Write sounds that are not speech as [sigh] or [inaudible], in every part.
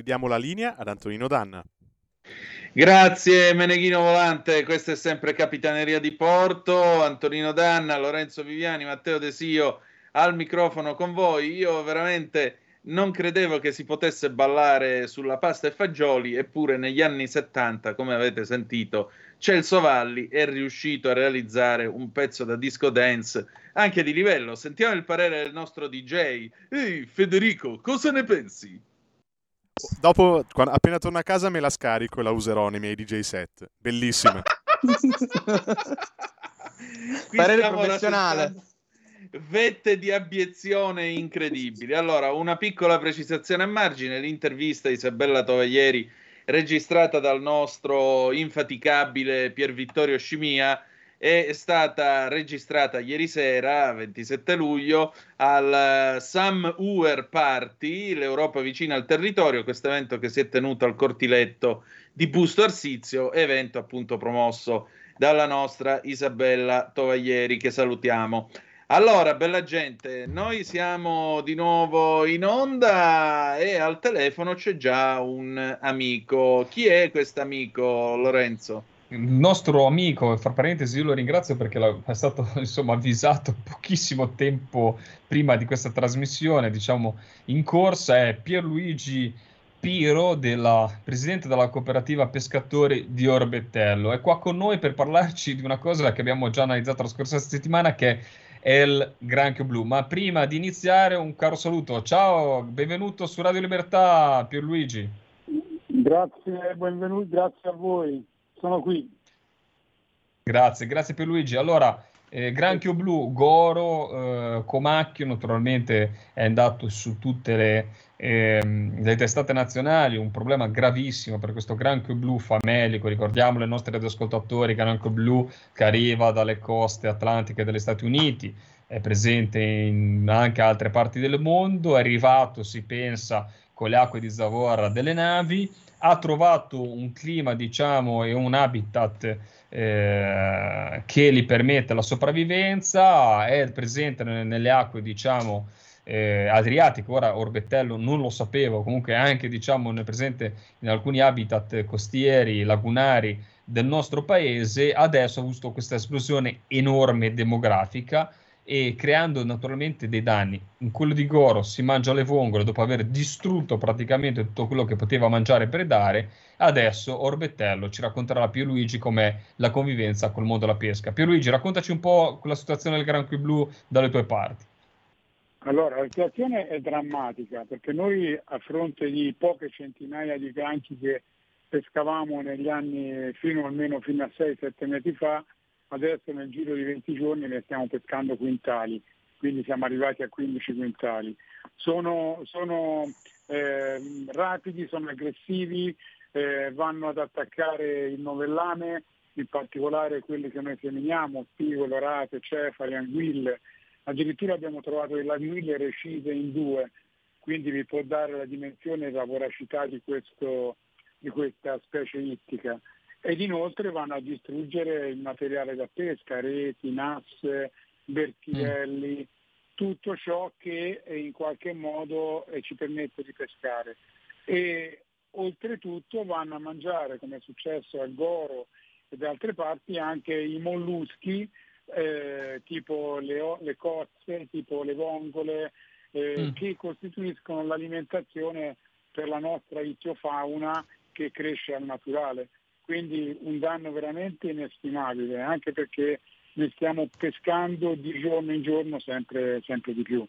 Ridiamo la linea ad Antonino Danna. Grazie Meneghino Volante, questa è sempre Capitaneria di Porto, Antonino Danna, Lorenzo Viviani, Matteo Desio al microfono con voi. Io veramente non credevo che si potesse ballare sulla pasta e fagioli, eppure negli anni 70, come avete sentito, Celso Valli è riuscito a realizzare un pezzo da disco dance anche di livello. Sentiamo il parere del nostro DJ. Ehi Federico, cosa ne pensi? Dopo, quando, appena torno a casa, me la scarico e la userò nei miei DJ set. Bellissima. [laughs] Parere professionale. Vette di abiezione incredibili. Allora, una piccola precisazione a margine: l'intervista di Isabella Tovaglieri, registrata dal nostro infaticabile Pier Vittorio Scimia, è stata registrata ieri sera, 27 luglio, al Sam Uer Party, l'Europa vicina al territorio, questo evento che si è tenuto al cortiletto di Busto Arsizio, evento appunto promosso dalla nostra Isabella Tovaglieri, che salutiamo. Allora, bella gente, noi siamo di nuovo in onda e al telefono c'è già un amico. Chi è questo amico, Lorenzo? Il nostro amico, fra parentesi, io lo ringrazio perché è stato [laughs] insomma, avvisato pochissimo tempo prima di questa trasmissione, diciamo in corsa, è Pierluigi Piro, della, presidente della cooperativa pescatori di Orbettello. È qua con noi per parlarci di una cosa che abbiamo già analizzato la scorsa settimana, che è il granchio blu. Ma prima di iniziare, un caro saluto. Ciao, benvenuto su Radio Libertà, Pierluigi. Grazie, benvenuto, grazie a voi sono qui. Grazie, grazie per Luigi. Allora, Eh, granchio blu, Goro, eh, Comacchio naturalmente è andato su tutte le, eh, le, testate nazionali, un problema gravissimo per questo granchio blu famelico, ricordiamolo ai nostri radioascoltatori, granchio blu che arriva dalle coste atlantiche degli Stati Uniti, è presente in anche altre parti del mondo, è arrivato, si pensa, con le acque di Zavorra delle navi, ha trovato un clima, diciamo, e un habitat eh, che gli permette la sopravvivenza, è presente nelle acque, diciamo, eh, adriatiche, ora Orbettello non lo sapevo, comunque anche, diciamo, è presente in alcuni habitat costieri, lagunari del nostro paese, adesso ha avuto questa esplosione enorme demografica e creando naturalmente dei danni. In quello di Goro si mangia le vongole dopo aver distrutto praticamente tutto quello che poteva mangiare e predare. Adesso Orbettello ci racconterà Pierluigi com'è la convivenza col mondo della pesca. Pierluigi, raccontaci un po' la situazione del granchio blu dalle tue parti. Allora, la situazione è drammatica perché noi a fronte di poche centinaia di granchi che pescavamo negli anni fino almeno fino a 6-7 mesi fa, adesso nel giro di 20 giorni ne stiamo pescando quintali, quindi siamo arrivati a 15 quintali. Sono, sono eh, rapidi, sono aggressivi, eh, vanno ad attaccare il novellame, in particolare quelli che noi seminiamo, spigolo, rate, cefali, anguille. Addirittura abbiamo trovato delle anguille recise in due, quindi vi può dare la dimensione e la voracità di, questo, di questa specie ittica ed inoltre vanno a distruggere il materiale da pesca, reti, nasse, bertielli, mm. tutto ciò che in qualche modo eh, ci permette di pescare. E oltretutto vanno a mangiare, come è successo al Goro e da altre parti, anche i molluschi, eh, tipo le, le, cozze, tipo le vongole, eh, mm. che costituiscono l'alimentazione per la nostra itiofauna che cresce al naturale quindi un danno veramente inestimabile, anche perché ne stiamo pescando di giorno in giorno sempre, sempre di più.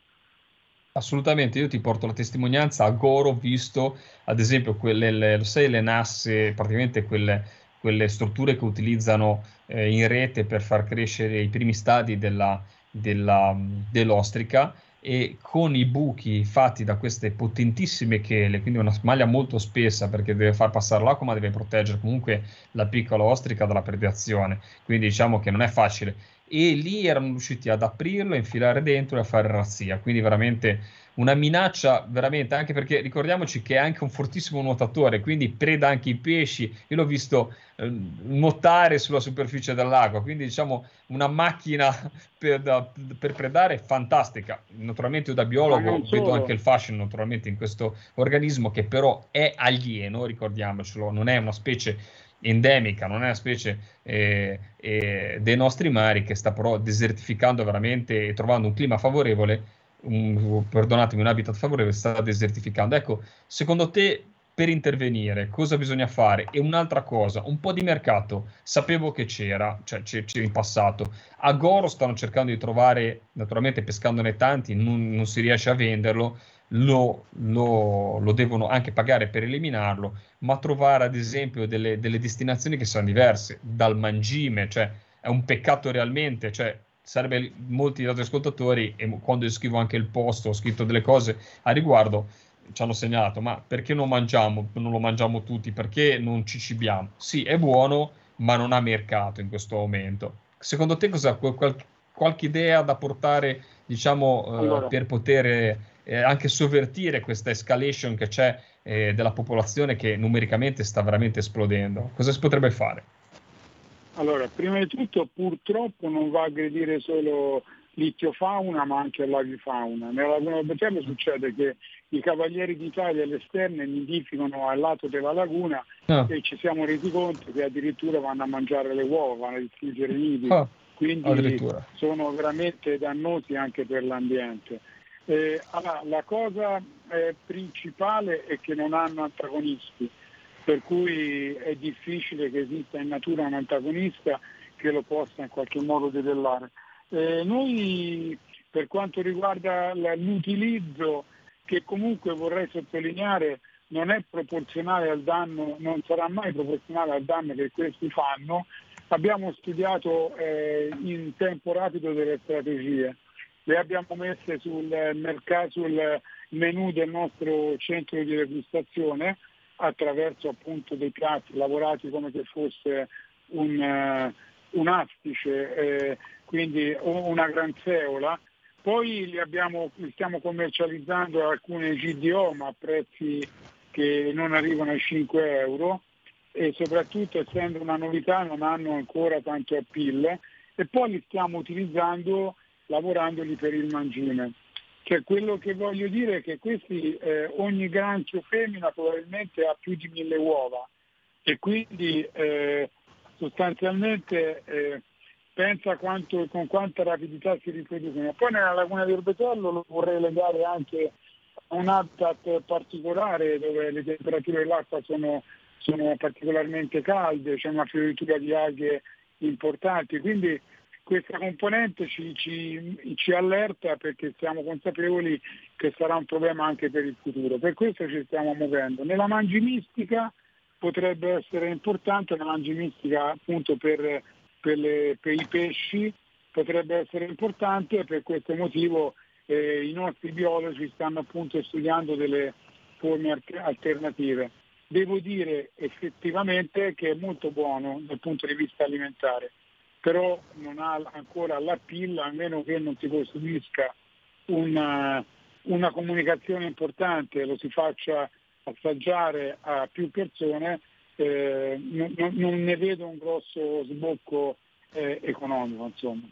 Assolutamente, io ti porto la testimonianza a Goro, ho visto ad esempio quelle, le, sai, le nasse, praticamente quelle, quelle strutture che utilizzano eh, in rete per far crescere i primi stadi della, della, dell'ostrica e con i buchi fatti da queste potentissime chele, quindi una maglia molto spessa perché deve far passare l'acqua ma deve proteggere comunque la piccola ostrica dalla predazione, quindi diciamo che non è facile. E lì erano riusciti ad aprirlo, infilare dentro e a fare razzia, quindi veramente una minaccia veramente, anche perché ricordiamoci che è anche un fortissimo nuotatore, quindi preda anche i pesci. Io l'ho visto eh, nuotare sulla superficie dell'acqua, quindi diciamo una macchina [laughs] per, da, per predare fantastica. Naturalmente io da biologo vedo anche il fascino naturalmente in questo organismo che però è alieno, ricordiamocelo, non è una specie endemica, non è una specie eh, eh, dei nostri mari che sta però desertificando veramente e trovando un clima favorevole un, perdonatemi, un habitat favorevole sta desertificando. Ecco, secondo te per intervenire cosa bisogna fare? E un'altra cosa, un po' di mercato, sapevo che c'era, cioè c'era in passato. A Goro stanno cercando di trovare, naturalmente pescandone tanti, non, non si riesce a venderlo, lo, lo, lo, devono anche pagare per eliminarlo, ma trovare ad esempio delle, delle destinazioni che sono diverse, dal mangime, cioè è un peccato realmente, cioè sarebbe molti altri ascoltatori, e quando io scrivo anche il post, ho scritto delle cose a riguardo, ci hanno segnalato, ma perché non mangiamo, non lo mangiamo tutti, perché non ci cibiamo? Sì, è buono, ma non ha mercato in questo momento. Secondo te cosa, qual, qualche idea da portare, diciamo, eh, allora. per poter eh, anche sovvertire questa escalation che c'è eh, della popolazione che numericamente sta veramente esplodendo? Cosa si potrebbe fare? Allora, prima di tutto purtroppo non va a aggredire solo l'itiofauna ma anche l'avifauna. Nella laguna del Betello succede che i cavalieri d'Italia all'esterno nidificano al lato della laguna no. e ci siamo resi conto che addirittura vanno a mangiare le uova, vanno a distruggere i nidi, oh, quindi sono veramente dannosi anche per l'ambiente. Eh, allora, la cosa eh, principale è che non hanno antagonisti per cui è difficile che esista in natura un antagonista che lo possa in qualche modo debellare. Eh, noi per quanto riguarda l'utilizzo, che comunque vorrei sottolineare non è proporzionale al danno, non sarà mai proporzionale al danno che questi fanno, abbiamo studiato eh, in tempo rapido delle strategie, le abbiamo messe sul, mercato, sul menu del nostro centro di registrazione attraverso appunto dei piatti lavorati come se fosse un, uh, un astice, eh, quindi una gran seola. Poi li, abbiamo, li stiamo commercializzando alcune GDO ma a prezzi che non arrivano ai 5 euro e soprattutto essendo una novità non hanno ancora tanto appeal e poi li stiamo utilizzando lavorandoli per il mangime. Cioè, quello che voglio dire è che questi, eh, ogni granchio femmina probabilmente ha più di mille uova e quindi eh, sostanzialmente eh, pensa quanto, con quanta rapidità si riproducono. Poi nella laguna di Orbetello lo vorrei legare anche a un habitat particolare dove le temperature dell'acqua sono, sono particolarmente calde, c'è una fioritura di alghe importanti, quindi questa componente ci, ci, ci, allerta perché siamo consapevoli che sarà un problema anche per il futuro. Per questo ci stiamo muovendo. Nella mangimistica potrebbe essere importante, la mangimistica appunto per, per, le, per i pesci potrebbe essere importante e per questo motivo eh, i nostri biologi stanno appunto studiando delle forme alternative. Devo dire effettivamente che è molto buono dal punto di vista alimentare però non ha ancora la pilla a meno che non si costruisca una, una comunicazione importante, lo si faccia assaggiare a più persone, eh, non, non, ne vedo un grosso sbocco eh, economico. Insomma.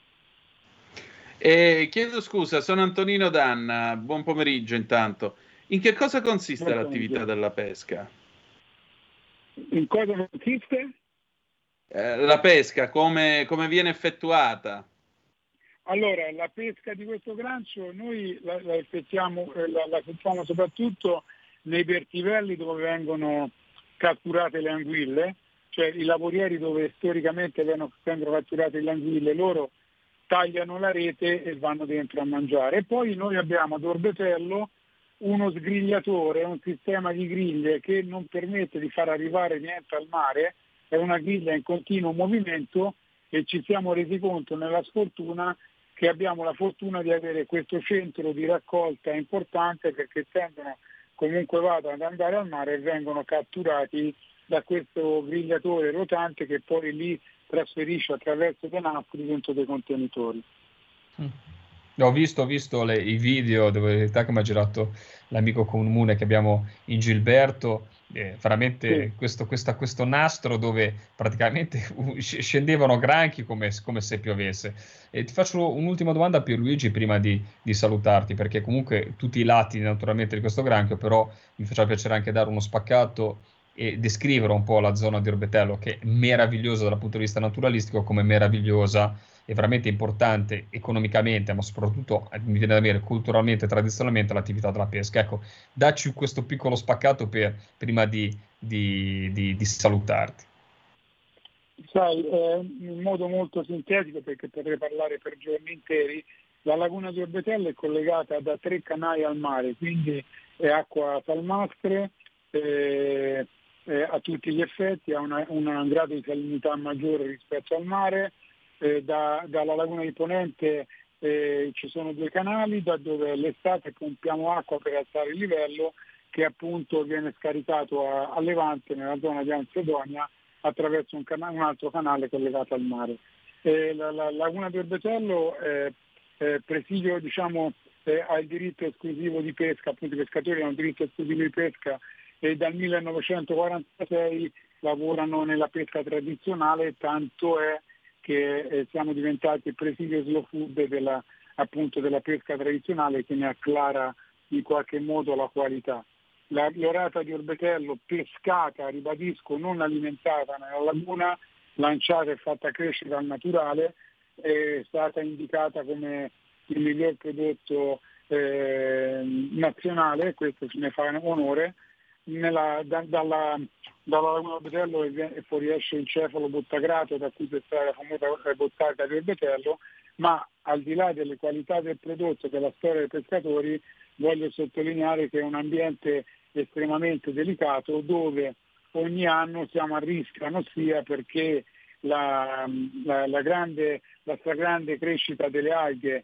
Eh, chiedo scusa, sono Antonino Danna, buon pomeriggio intanto. In che cosa consiste l'attività della pesca? In cosa consiste? Eh, la pesca, come, come, viene effettuata? Allora, la pesca di questo grancio noi la, la, effettiamo, eh, la, la effettuiamo soprattutto nei vertivelli dove vengono catturate le anguille, cioè i lavorieri dove storicamente vengono, vengono catturate le anguille, loro tagliano la rete e vanno dentro a mangiare. E poi noi abbiamo ad Orbetello uno sgrigliatore, un sistema di griglie che non permette di far arrivare niente al mare, è una griglia in continuo movimento e ci siamo resi conto nella sfortuna che abbiamo la fortuna di avere questo centro di raccolta importante perché tendono comunque vado ad andare al mare e vengono catturati da questo grigliatore rotante che poi li trasferisce attraverso dei nastri dentro dei contenitori. Mm. Ho visto, ho visto le, i video dove che mi ha girato l'amico comune che abbiamo in Gilberto eh, veramente sì. questo, questa, questo, nastro dove praticamente [laughs] scendevano granchi come, come se piovesse. E ti faccio un'ultima domanda per Luigi prima di, di, salutarti, perché comunque tutti i lati naturalmente di questo granchio, però mi faceva piacere anche dare uno spaccato e descrivere un po' la zona di Orbetello che è meravigliosa dal punto di vista naturalistico come meravigliosa è veramente importante economicamente, ma soprattutto, eh, mi viene da dire, culturalmente e tradizionalmente l'attività della pesca. Ecco, dacci questo piccolo spaccato per, prima di, di, di, di salutarti. Sai, eh, in modo molto sintetico, perché potrei parlare per giorni interi, la laguna di Orbetello è collegata da tre canali al mare, quindi è acqua salmastre, eh, eh, a tutti gli effetti, ha una grado di salinità maggiore rispetto al mare, eh, da, dalla laguna di Ponente eh, ci sono due canali da dove l'estate pompiamo acqua per alzare il livello che appunto viene scaricato a, a Levante nella zona di Ansedonia attraverso un, canale, un, altro canale collegato al mare. Eh, la, la, laguna di Orbetello eh, eh, presidio diciamo, eh, ha il diritto esclusivo di pesca, appunto i pescatori hanno il diritto esclusivo di pesca e dal 1946 lavorano nella pesca tradizionale, tanto è che eh, siamo diventati presidio slow food della, appunto della pesca tradizionale che ne acclara in qualche modo la qualità. La, l'orata di orbetello pescata, ribadisco, non alimentata nella laguna, lanciata e fatta crescere al naturale, è stata indicata come il miglior prodotto eh, nazionale, questo ce ne fa onore, nella, da, dalla, dalla laguna Betello e fuoriesce il cefalo bottagrato da cui si la famosa bottata del Betello, ma al di là delle qualità del prodotto e della storia dei pescatori voglio sottolineare che è un ambiente estremamente delicato dove ogni anno siamo a rischio, non sia perché la, la, la, grande, la stragrande crescita delle alghe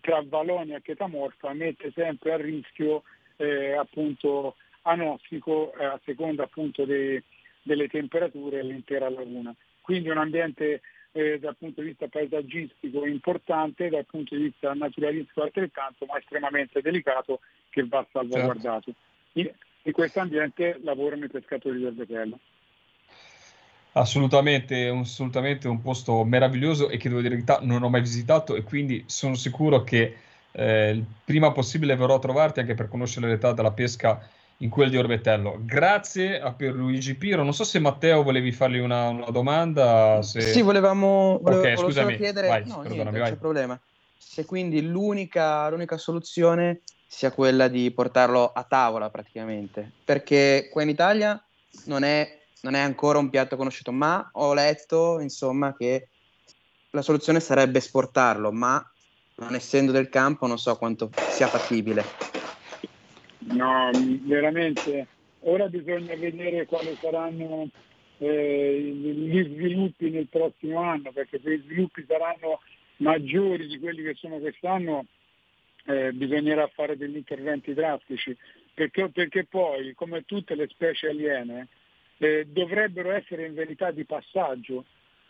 tra Valonia e Chetamorfa mette sempre a rischio eh, appunto anossico eh, a seconda appunto dei, delle temperature l'intera laguna. Quindi un ambiente eh, dal punto di vista paesaggistico importante, dal punto di vista naturalistico altrettanto, ma estremamente delicato che va salvaguardato. Certo. In, in questo ambiente lavorano i pescatori del Vetello. Assolutamente, assolutamente un posto meraviglioso e che devo dire verità non ho mai visitato e quindi sono sicuro che eh, il prima possibile verrò a trovarti anche per conoscere l'età della pesca in quel di Orbetello. Grazie a Pierluigi Piro. Non so se Matteo volevi fargli una, una domanda. Se... Sì, volevamo, volevo, okay, scusami. chiedere, vai, no, niente, non c'è problema. Se quindi l'unica, l'unica soluzione sia quella di portarlo a tavola praticamente, perché qua in Italia non è, non è ancora un piatto conosciuto, ma ho letto insomma che la soluzione sarebbe esportarlo, ma non essendo del campo non so quanto sia fattibile. No, veramente. Ora bisogna vedere quali saranno eh, gli sviluppi nel prossimo anno, perché se gli sviluppi saranno maggiori di quelli che sono quest'anno, eh, bisognerà fare degli interventi drastici, perché, perché poi, come tutte le specie aliene, eh, dovrebbero essere in verità di passaggio,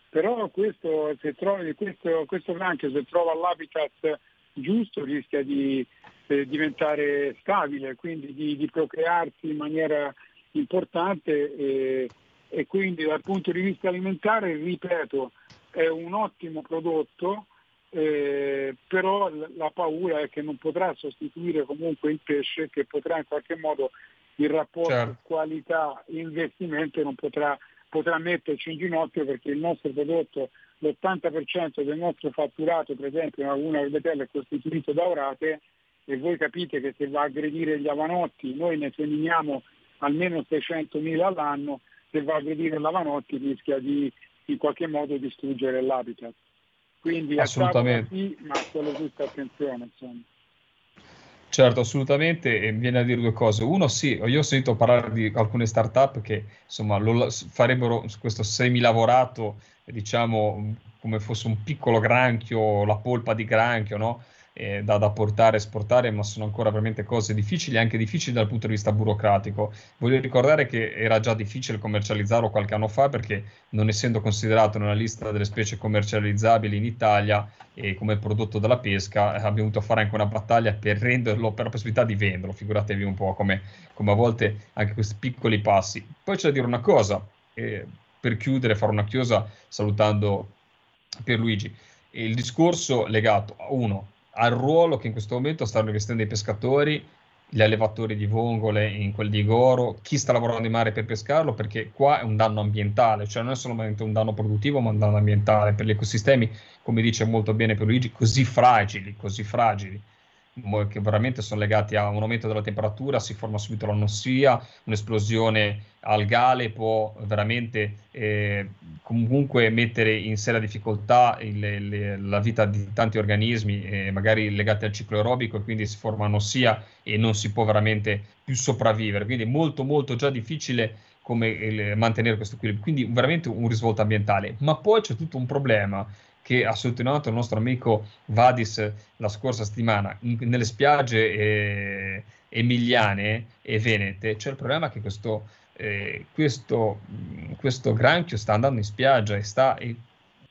però questo, se trovi, questo, questo granchio se trova l'habitat giusto rischia di eh, diventare stabile, quindi di, di, procrearsi in maniera importante e, e quindi dal punto di vista alimentare, ripeto, è un ottimo prodotto, eh, però la paura è che non potrà sostituire comunque il pesce, che potrà in qualche modo il rapporto certo. qualità-investimento non potrà, potrà metterci in ginocchio perché il nostro prodotto l'80% del nostro fatturato, per esempio in Laguna Orbetello, è costituito da orate e voi capite che se va a aggredire gli avanotti, noi ne seminiamo almeno 600.000 all'anno, se va a aggredire l'avanotti rischia di in qualche modo distruggere l'habitat. Quindi assolutamente sì, ma solo tutta attenzione. Insomma. Certo, assolutamente, e viene a dire due cose. Uno, sì, io ho sentito parlare di alcune start-up che insomma lo, farebbero questo semilavorato diciamo come fosse un piccolo granchio, la polpa di granchio, no? Eh, da, da, portare e esportare, ma sono ancora veramente cose difficili, anche difficili dal punto di vista burocratico. Voglio ricordare che era già difficile commercializzarlo qualche anno fa perché non essendo considerato nella lista delle specie commercializzabili in Italia e come prodotto della pesca, eh, abbiamo dovuto fare anche una battaglia per renderlo, per la possibilità di venderlo. Figuratevi un po' come, come a volte anche questi piccoli passi. Poi c'è da dire una cosa, eh, per chiudere, fare una chiosa salutando Pierluigi. Il discorso legato a uno al ruolo che in questo momento stanno rivestendo i pescatori, gli allevatori di vongole in quel di Goro, chi sta lavorando in mare per pescarlo, perché qua è un danno ambientale, cioè non è solamente un danno produttivo, ma un danno ambientale per gli ecosistemi, come dice molto bene Pierluigi, così fragili, così fragili che veramente sono legati a un aumento della temperatura, si forma subito l'anossia, un'esplosione algale può veramente eh, comunque mettere in seria difficoltà il, le, la vita di tanti organismi, eh, magari legati al ciclo aerobico, e quindi si forma anossia e non si può veramente più sopravvivere. Quindi è molto molto già difficile come il, mantenere questo equilibrio. Quindi veramente un risvolto ambientale. Ma poi c'è tutto un problema che ha sottolineato il nostro amico Vadis la scorsa settimana, in, nelle spiagge eh, emiliane e venete, c'è il problema che questo, eh, questo, questo, granchio sta andando in spiaggia e sta... E,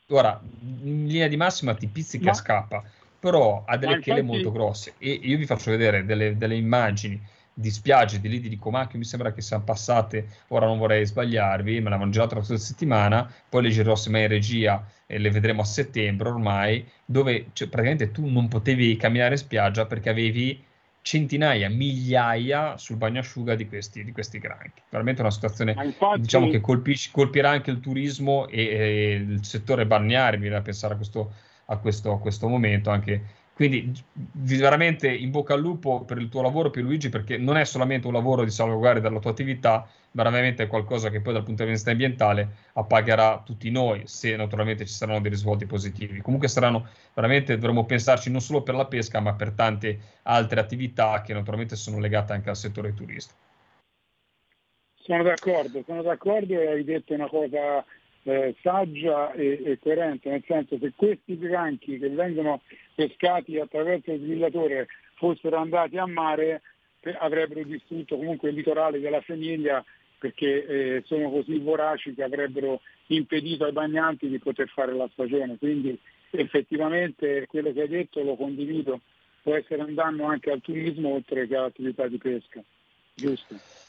ora, in linea di massima ti pizzica e scappa, però ha delle chele molto grosse e io vi faccio vedere delle, delle immagini di spiagge di lidi di Comacchio mi sembra che siano passate, ora non vorrei sbagliarvi, me l'avevano girato la scorsa settimana, poi le girerò semmai in regia e le vedremo a settembre ormai, dove cioè, praticamente tu non potevi camminare in spiaggia perché avevi centinaia, migliaia sul bagnasciuga di questi, di questi granchi. Veramente una situazione infatti... diciamo, che colpisce, colpirà anche il turismo e, e il settore balneare, mi viene a pensare a questo, a questo, a questo momento, anche quindi veramente in bocca al lupo per il tuo lavoro Pierluigi perché non è solamente un lavoro di salvaguardia della tua attività, ma veramente è qualcosa che poi dal punto di vista ambientale appagherà tutti noi se naturalmente ci saranno dei risvolti positivi. Comunque saranno veramente, dovremmo pensarci non solo per la pesca ma per tante altre attività che naturalmente sono legate anche al settore turistico. Sono d'accordo, sono d'accordo hai detto una cosa eh, saggia e, e, coerente, nel senso che questi granchi che vengono pescati attraverso il grillatore fossero andati a mare avrebbero distrutto comunque il litorale della famiglia perché eh, sono così voraci che avrebbero impedito ai bagnanti di poter fare la stagione. Quindi effettivamente quello che hai detto lo condivido, può essere un danno anche al turismo oltre che all'attività di pesca. Giusto.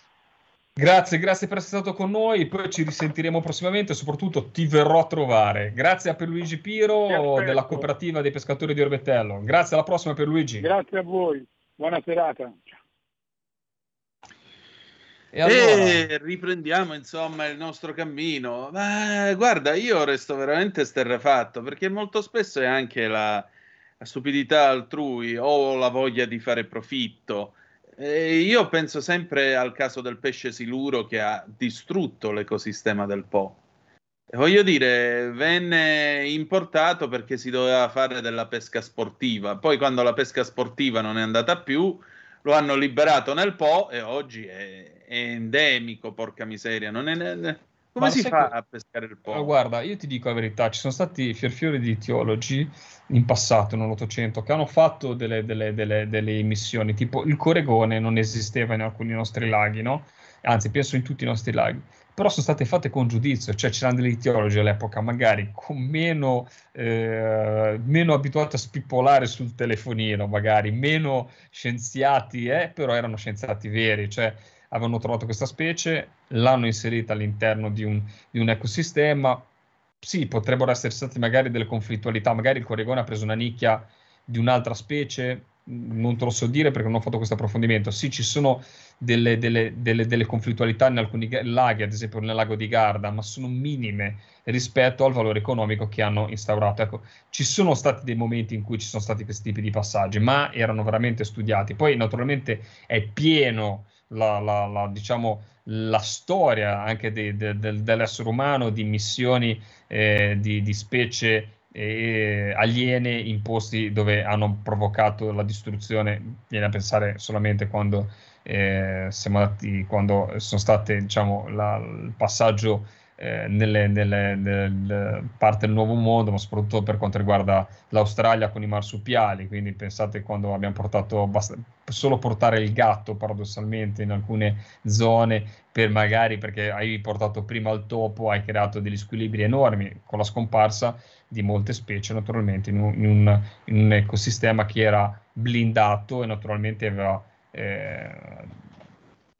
Grazie, grazie per essere stato con noi, poi ci risentiremo prossimamente e soprattutto ti verrò a trovare. Grazie a Pierluigi Piro della cooperativa dei pescatori di Orbetello. Grazie, alla prossima Pierluigi. Grazie a voi, buona serata. E, allora... e, riprendiamo insomma il nostro cammino. Ma guarda, io resto veramente sterrefatto perché molto spesso è anche la, la stupidità altrui o la voglia di fare profitto. E io penso sempre al caso del pesce siluro che ha distrutto l'ecosistema del Po. Voglio dire, venne importato perché si doveva fare della pesca sportiva. Poi, quando la pesca sportiva non è andata più, lo hanno liberato nel Po e oggi è, è endemico, porca miseria. Non è, come Ma si fa che... a pescare il po'? guarda, io ti dico la verità, ci sono stati fiorfiori di teologi in passato, nell'Ottocento, che hanno fatto delle, delle, delle, delle emissioni, tipo il coregone non esisteva in alcuni nostri laghi, no? Anzi, penso in tutti i nostri laghi però sono state fatte con giudizio, cioè c'erano degli teologi all'epoca magari con meno, eh, meno abituati a spippolare sul telefonino, magari meno scienziati, eh, però erano scienziati veri, cioè avevano trovato questa specie, l'hanno inserita all'interno di un, di un ecosistema. Sì, potrebbero essere state magari delle conflittualità, magari il Corregone ha preso una nicchia di un'altra specie, non te lo so dire perché non ho fatto questo approfondimento. Sì, ci sono delle, delle, delle, delle, conflittualità in alcuni laghi, ad esempio nel lago di Garda, ma sono minime rispetto al valore economico che hanno instaurato. Ecco, ci sono stati dei momenti in cui ci sono stati questi tipi di passaggi, ma erano veramente studiati. Poi, naturalmente, è pieno la, la, la, diciamo, la storia anche de, de, de, dell'essere umano di missioni eh, di, di, specie eh, aliene in posti dove hanno provocato la distruzione. Viene a pensare solamente quando, eh, siamo andati, quando sono state diciamo, la, il passaggio eh, nelle, nelle, parte del nuovo mondo, ma soprattutto per quanto riguarda l'Australia con i marsupiali. Quindi pensate quando abbiamo portato basta, solo portare il gatto paradossalmente in alcune zone per magari perché hai portato prima il topo, hai creato degli squilibri enormi con la scomparsa di molte specie naturalmente in un, in un, in un ecosistema che era blindato e naturalmente aveva eh,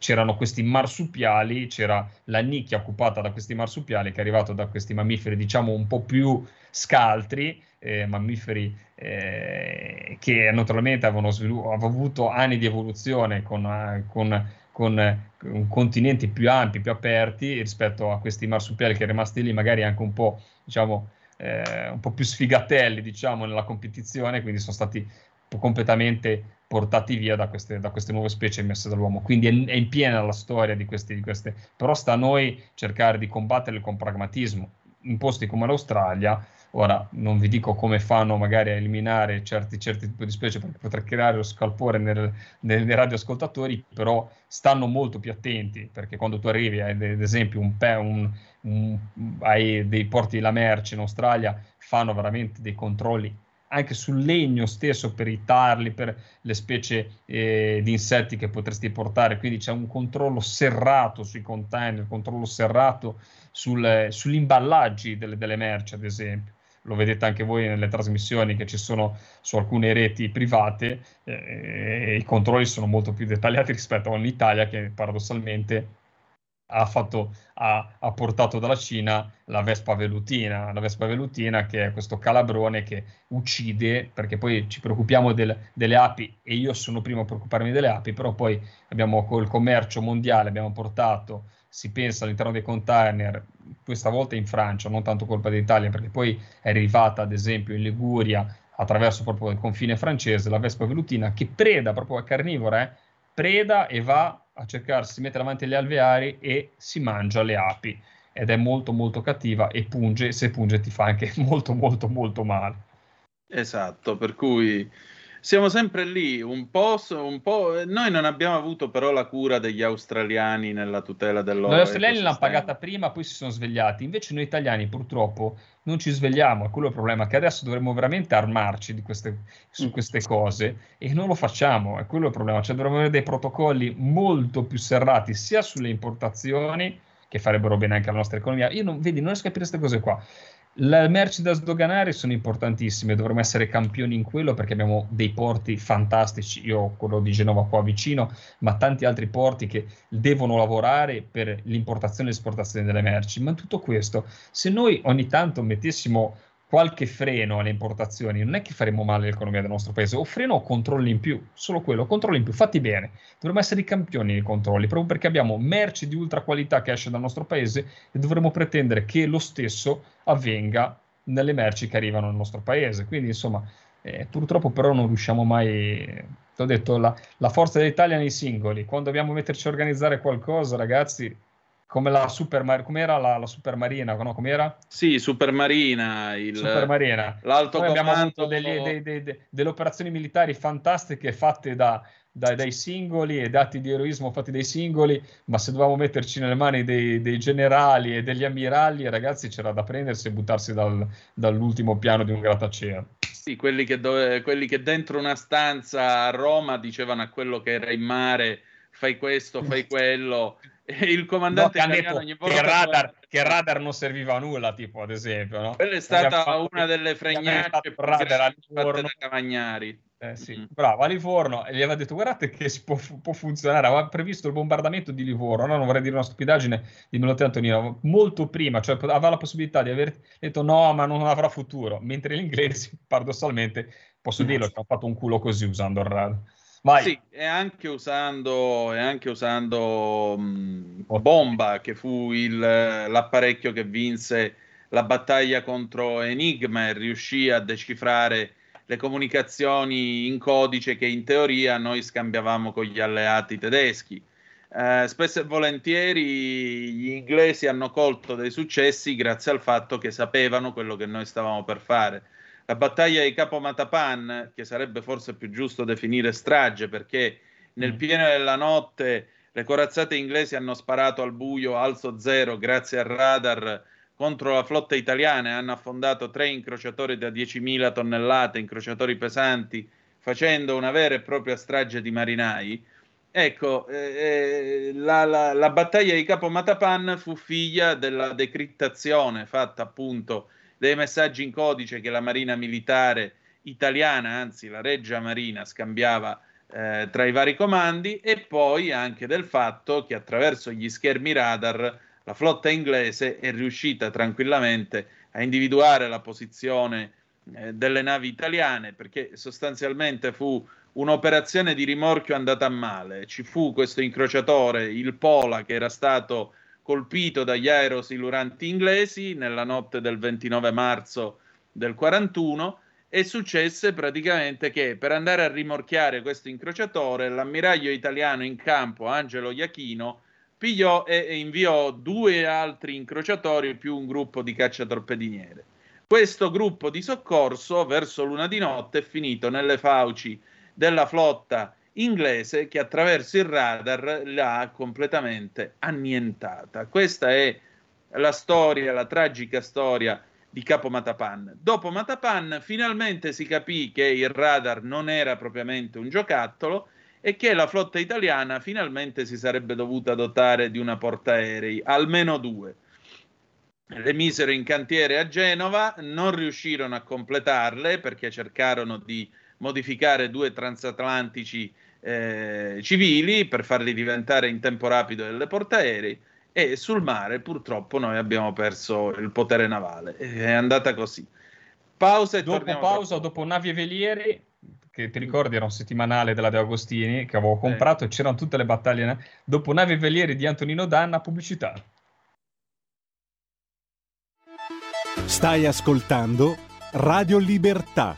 c'erano questi marsupiali, c'era la nicchia occupata da questi marsupiali che è arrivato da questi mammiferi diciamo un po' più scaltri, eh, mammiferi eh, che naturalmente avevano, svilu- avevano, avuto anni di evoluzione con, uh, con, con uh, continenti più ampi, più aperti rispetto a questi marsupiali che rimasti lì magari anche un po', diciamo, eh, un po' più sfigatelli diciamo, nella competizione, quindi sono stati completamente portati via da queste, da queste nuove specie emesse dall'uomo. Quindi è, è, in piena la storia di, questi, di queste, però sta a noi cercare di combatterle con pragmatismo. In posti come l'Australia, ora non vi dico come fanno magari a eliminare certi, certi tipi di specie perché potrà creare lo scalpore nel, nel, nei radioascoltatori, però stanno molto più attenti perché quando tu arrivi, ad esempio, un, un, un, hai dei porti della merce in Australia, fanno veramente dei controlli anche sul legno stesso per i tarli, per le specie eh, di insetti che potresti portare, quindi c'è un controllo serrato sui container, un controllo serrato sul, sugli imballaggi delle, delle merci, ad esempio. Lo vedete anche voi nelle trasmissioni che ci sono su alcune reti private, eh, i controlli sono molto più dettagliati rispetto all'Italia che paradossalmente ha, fatto, ha, ha, portato dalla Cina la Vespa velutina, la Vespa velutina che è questo calabrone che uccide, perché poi ci preoccupiamo del, delle api e io sono primo a preoccuparmi delle api, però poi abbiamo col commercio mondiale, abbiamo portato, si pensa all'interno dei container, questa volta in Francia, non tanto colpa dell'Italia, perché poi è arrivata ad esempio in Liguria attraverso proprio il confine francese, la Vespa velutina che preda proprio a carnivora, eh, preda e va a cercare, si mette davanti agli alveari e si mangia le api ed è molto molto cattiva e punge, se punge ti fa anche [laughs] molto molto molto male. Esatto, per cui siamo sempre lì, un po', un po', Noi non abbiamo avuto però la cura degli australiani nella tutela del loro Gli australiani l'hanno pagata prima, poi si sono svegliati. Invece noi italiani purtroppo non ci svegliamo. È quello il problema, che adesso dovremmo veramente armarci queste, su mm. queste cose e non lo facciamo. È quello il problema. Cioè dovremmo avere dei protocolli molto più serrati sia sulle importazioni, che farebbero bene anche alla nostra economia. Io non, vedi, non riesco a capire queste cose qua. Le merci da sdoganare sono importantissime, dovremmo essere campioni in quello perché abbiamo dei porti fantastici, io ho quello di Genova qua vicino, ma tanti altri porti che devono lavorare per l'importazione e l'esportazione delle merci. Ma tutto questo, se noi ogni tanto mettessimo qualche freno alle importazioni, non è che faremo male all'economia del nostro paese, o freno o controlli in più, solo quello, controlli in più, fatti bene. Dovremmo essere i campioni nei controlli, proprio perché abbiamo merci di ultra qualità che esce dal nostro paese e dovremmo pretendere che lo stesso avvenga nelle merci che arrivano nel nostro paese. Quindi, insomma, eh, purtroppo però non riusciamo mai... Ti ho detto, la, la forza dell'Italia nei singoli. Quando dobbiamo metterci a organizzare qualcosa, ragazzi, come la Supermarina, com'era la, la Supermarina, no? Com'era? Sì, Supermarina, il, Supermarina. l'alto Poi abbiamo avuto degli, dei, dei, dei, delle operazioni militari fantastiche fatte da, da, dai singoli e dati di eroismo fatti dai singoli, ma se dovevamo metterci nelle mani dei, dei generali e degli ammiragli, ragazzi, c'era da prendersi e buttarsi dal, dall'ultimo piano di un grattacielo. Sì, quelli che, dove, quelli che dentro una stanza a Roma dicevano a quello che era in mare fai questo, fai quello [laughs] il comandante no, italiano ogni volta che radar, che radar non serviva a nulla tipo ad esempio no? quella è stata fatto, una delle fregnacce radar fatte da Cavagnari. Eh, sì. mm-hmm. bravo a Livorno. E gli aveva detto guardate che può, può, funzionare. Aveva previsto il bombardamento di Livorno. No, non vorrei dire una stupidaggine dimmelo te Antonino molto prima cioè aveva la possibilità di aver detto no ma non avrà futuro. Mentre gli inglesi [laughs] paradossalmente posso dirlo che hanno fatto un culo così usando il radar Vai. Sì, e anche usando, e anche usando mh, Bomba, che fu il, l'apparecchio che vinse la battaglia contro Enigma e riuscì a decifrare le comunicazioni in codice che in teoria noi scambiavamo con gli alleati tedeschi. Eh, spesso e volentieri gli inglesi hanno colto dei successi grazie al fatto che sapevano quello che noi stavamo per fare la battaglia di Capo Matapan, che sarebbe forse più giusto definire strage, perché nel mm. pieno della notte le corazzate inglesi hanno sparato al buio alzo zero grazie al radar contro la flotta italiana e hanno affondato tre incrociatori da 10.000 tonnellate, incrociatori pesanti, facendo una vera e propria strage di marinai. Ecco, eh, eh la, la, la, battaglia di Capo Matapan fu figlia della decrittazione fatta appunto dei messaggi in codice che la Marina Militare italiana, anzi la Reggia Marina, scambiava eh, tra i vari comandi e poi anche del fatto che attraverso gli schermi radar la flotta inglese è riuscita tranquillamente a individuare la posizione eh, delle navi italiane perché sostanzialmente fu un'operazione di rimorchio andata a male. Ci fu questo incrociatore, il Pola, che era stato colpito dagli aerosiluranti inglesi nella notte del 29 marzo del 41 e successe praticamente che per andare a rimorchiare questo incrociatore l'ammiraglio italiano in campo Angelo Iachino pigliò e inviò due altri incrociatori più un gruppo di cacciatorpediniere. Questo gruppo di soccorso verso luna di notte è finito nelle fauci della flotta inglese che attraverso il radar l'ha completamente annientata. Questa è la storia, la tragica storia di Capo Matapan. Dopo Matapan finalmente si capì che il radar non era propriamente un giocattolo e che la flotta italiana finalmente si sarebbe dovuta dotare di una portaerei, almeno due. Le misero in cantiere a Genova, non riuscirono a completarle perché cercarono di modificare due transatlantici eh, civili per farli diventare in tempo rapido delle portaerei e sul mare purtroppo noi abbiamo perso il potere navale. È andata così. Pausa e dopo pausa, dopo navi e velieri, che ti ricordi era un settimanale della De Agostini che avevo comprato eh. e c'erano tutte le battaglie. Dopo navi e velieri di Antonino Danna, pubblicità. Stai ascoltando Radio Libertà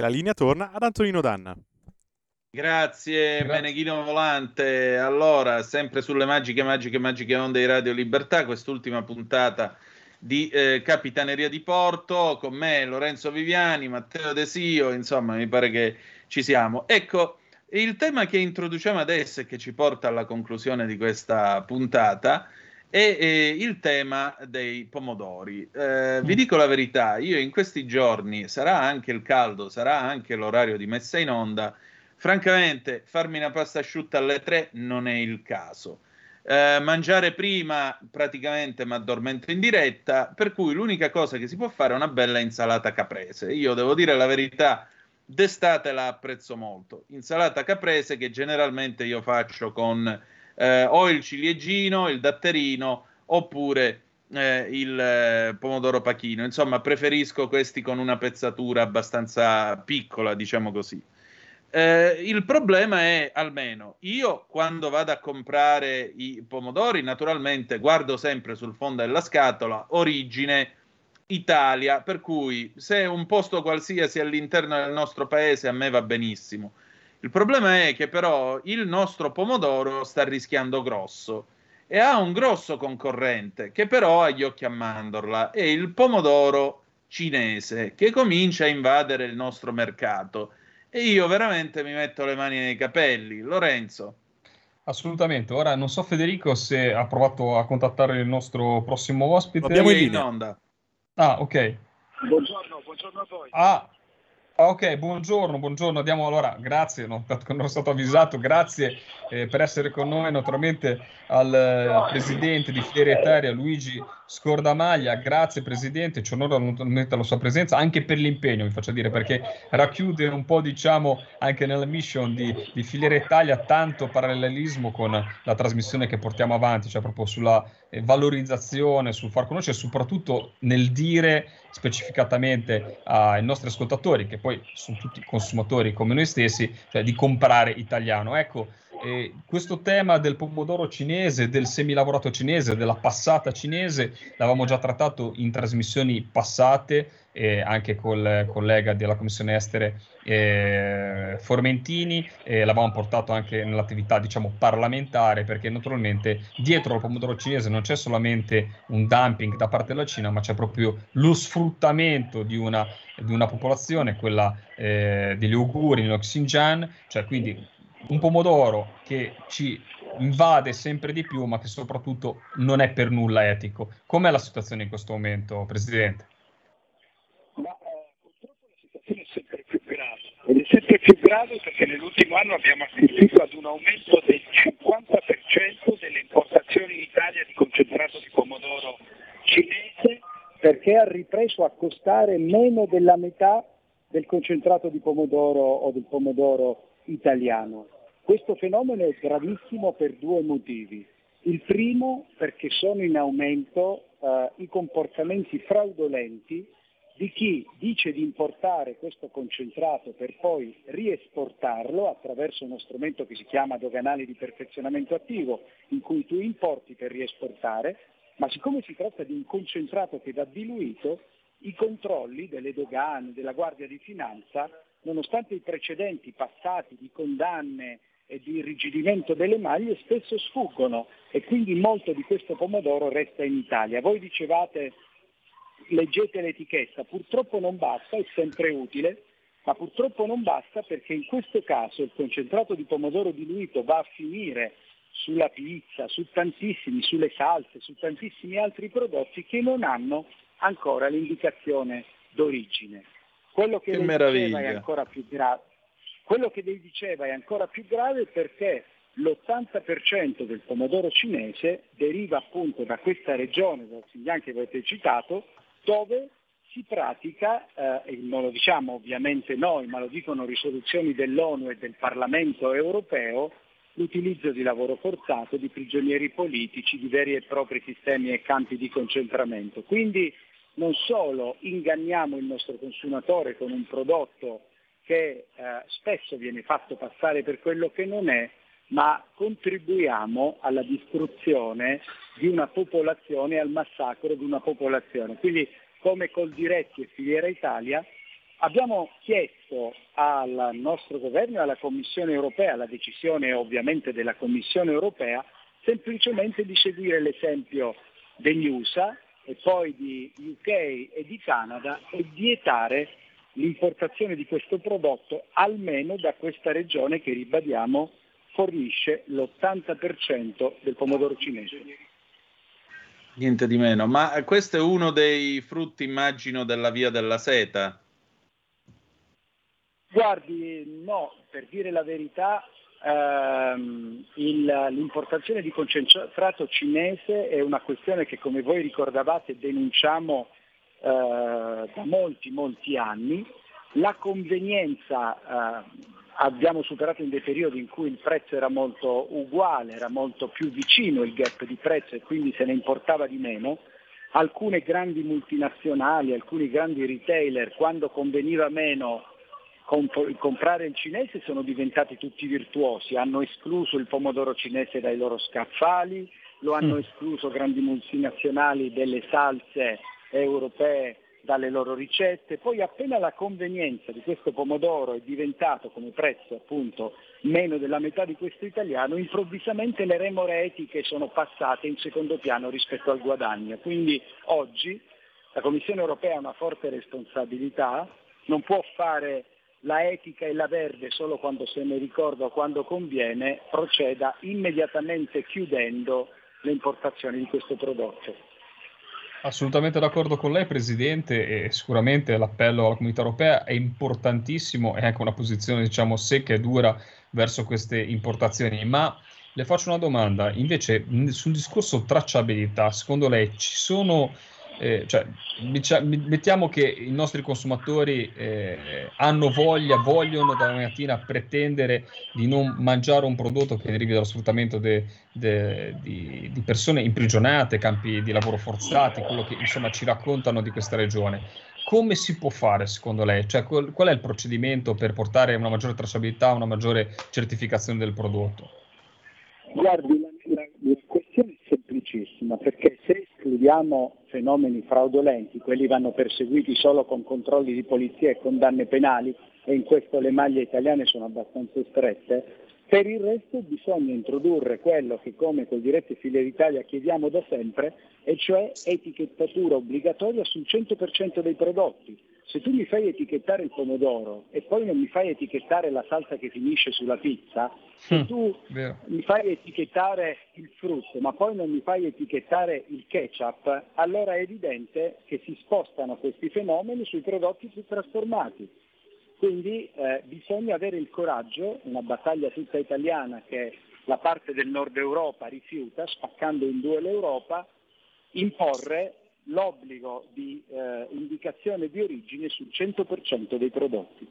E la linea torna ad Antonino Danna. Grazie, Grazie. Meneghino Volante. Allora, sempre sulle magiche, magiche, magiche onde di Radio Libertà, quest'ultima puntata di eh, Capitaneria di Porto, con me Lorenzo Viviani, Matteo Desio, insomma mi pare che ci siamo. Ecco, il tema che introduciamo adesso e che ci porta alla conclusione di questa puntata è, è il tema dei pomodori. Eh, vi dico la verità, io in questi giorni, sarà anche il caldo, sarà anche l'orario di messa in onda, francamente farmi una pasta asciutta alle tre non è il caso eh, mangiare prima praticamente mi addormento in diretta, per cui l'unica cosa che si può fare è una bella insalata caprese. Io devo dire la verità, d'estate la apprezzo molto. Insalata caprese che generalmente io faccio con eh, o il ciliegino, il datterino oppure eh, il eh, pomodoro pachino. Insomma, preferisco questi con una pezzatura abbastanza piccola, diciamo così. Eh, il problema è almeno io quando vado a comprare i pomodori, naturalmente guardo sempre sul fondo della scatola origine Italia, per cui se un posto qualsiasi all'interno del nostro paese a me va benissimo. Il problema è che però il nostro pomodoro sta rischiando grosso e ha un grosso concorrente che però ha gli occhi a mandorla, è il pomodoro cinese che comincia a invadere il nostro mercato e io veramente mi metto le mani nei capelli. Lorenzo. Assolutamente. Ora non so Federico se ha provato a contattare il nostro prossimo ospite. Abbiamo in onda. Ah, ok. Buongiorno, buongiorno a voi. Ah, ok, buongiorno, buongiorno. Andiamo allora, grazie, [laughs] non, ero stato avvisato, grazie eh, per essere con noi, naturalmente al eh, presidente di Fiera Etaria, Luigi Scordamaglia, grazie Presidente, ci onora naturalmente la sua presenza, anche per l'impegno, mi faccio dire, perché racchiude un po', diciamo, anche nella mission di, di Filiera Italia, tanto parallelismo con la trasmissione che portiamo avanti, cioè proprio sulla eh, valorizzazione, sul far conoscere, soprattutto nel dire specificatamente ai nostri ascoltatori, che poi sono tutti consumatori come noi stessi, cioè di comprare italiano. Ecco, eh, questo tema del pomodoro cinese, del semilavorato cinese, della passata cinese, l'avevamo già trattato in trasmissioni passate, eh, anche col collega della Commissione Estere eh, Formentini, l'avevamo portato anche nell'attività diciamo parlamentare, perché naturalmente dietro al pomodoro cinese non c'è solamente un dumping da parte della Cina, ma c'è proprio lo sfruttamento di una, di una popolazione, quella eh, degli Uiguri, nello Xinjiang, cioè quindi un pomodoro che ci invade sempre di più, ma che soprattutto non è per nulla etico. Com'è la situazione in questo momento, Presidente? Ma, eh, purtroppo la situazione è sempre più grave. Ed è sempre più grave perché nell'ultimo anno abbiamo assistito ad un aumento del 50% delle importazioni in Italia di concentrato di pomodoro cinese perché ha ripreso a costare meno della metà del concentrato di pomodoro o del pomodoro italiano. Questo fenomeno è gravissimo per due motivi. Il primo perché sono in aumento eh, i comportamenti fraudolenti di chi dice di importare questo concentrato per poi riesportarlo attraverso uno strumento che si chiama doganali di perfezionamento attivo, in cui tu importi per riesportare, ma siccome si tratta di un concentrato che va diluito, i controlli delle dogane, della Guardia di Finanza nonostante i precedenti passati di condanne e di irrigidimento delle maglie, spesso sfuggono e quindi molto di questo pomodoro resta in Italia. Voi dicevate leggete l'etichetta, purtroppo non basta, è sempre utile, ma purtroppo non basta perché in questo caso il concentrato di pomodoro diluito va a finire sulla pizza, su tantissimi, sulle salse, su tantissimi altri prodotti che non hanno ancora l'indicazione d'origine. Quello che, che diceva è ancora più grave. Quello che lei diceva è ancora più grave perché l'80% del pomodoro cinese deriva appunto da questa regione, dal Xinjiang che avete citato, dove si pratica, eh, e non lo diciamo ovviamente noi, ma lo dicono risoluzioni dell'ONU e del Parlamento europeo, l'utilizzo di lavoro forzato, di prigionieri politici, di veri e propri sistemi e campi di concentramento. Quindi non solo inganniamo il nostro consumatore con un prodotto che eh, spesso viene fatto passare per quello che non è, ma contribuiamo alla distruzione di una popolazione, al massacro di una popolazione. Quindi come Coldiretti e Filiera Italia abbiamo chiesto al nostro governo e alla Commissione europea, la decisione ovviamente della Commissione europea, semplicemente di seguire l'esempio degli USA e poi di UK e di Canada e vietare l'importazione di questo prodotto almeno da questa regione che ribadiamo fornisce l'80% del pomodoro cinese. Niente di meno, ma questo è uno dei frutti, immagino, della via della seta. Guardi, no, per dire la verità, ehm, il, l'importazione di concentrato cinese è una questione che, come voi ricordavate, denunciamo eh, da molti, molti anni. La convenienza eh, abbiamo superato in dei periodi in cui il prezzo era molto uguale, era molto più vicino il gap di prezzo e quindi se ne importava di meno. Alcune grandi multinazionali, alcuni grandi retailer, quando conveniva meno comp- comprare il cinese, sono diventati tutti virtuosi, hanno escluso il pomodoro cinese dai loro scaffali, lo hanno mm. escluso grandi multinazionali delle salse europee dalle loro ricette, poi appena la convenienza di questo pomodoro è diventato come prezzo appunto meno della metà di questo italiano, improvvisamente le remore etiche sono passate in secondo piano rispetto al guadagno. Quindi oggi la Commissione europea ha una forte responsabilità, non può fare la etica e la verde solo quando se ne ricorda o quando conviene, proceda immediatamente chiudendo le importazioni di questo prodotto. Assolutamente d'accordo con lei, Presidente, e sicuramente l'appello alla comunità europea è importantissimo, è anche una posizione, diciamo, secca e dura verso queste importazioni, ma le faccio una domanda, invece sul discorso tracciabilità, secondo lei ci sono eh, cioè, mettiamo che i nostri consumatori eh, hanno voglia, vogliono da mattina pretendere di non mangiare un prodotto che derivi dallo sfruttamento de, de, di, di, persone imprigionate, campi di lavoro forzati, quello che insomma ci raccontano di questa regione. Come si può fare secondo lei? Cioè, qual, qual è il procedimento per portare una maggiore tracciabilità, una maggiore certificazione del prodotto? Guardi, la, la, la questione è semplicissima perché se escludiamo fenomeni fraudolenti, quelli vanno perseguiti solo con controlli di polizia e condanne penali e in questo le maglie italiane sono abbastanza strette, per il resto bisogna introdurre quello che come col diretto File d'Italia chiediamo da sempre, e cioè etichettatura obbligatoria sul 100% dei prodotti. Se tu mi fai etichettare il pomodoro e poi non mi fai etichettare la salsa che finisce sulla pizza, se mm, tu vero. mi fai etichettare il frutto ma poi non mi fai etichettare il ketchup, allora è evidente che si spostano questi fenomeni sui prodotti più trasformati. Quindi eh, bisogna avere il coraggio, una battaglia tutta italiana che la parte del nord Europa rifiuta, spaccando in due l'Europa, imporre l'obbligo di eh, indicazione di origine sul 100% dei prodotti.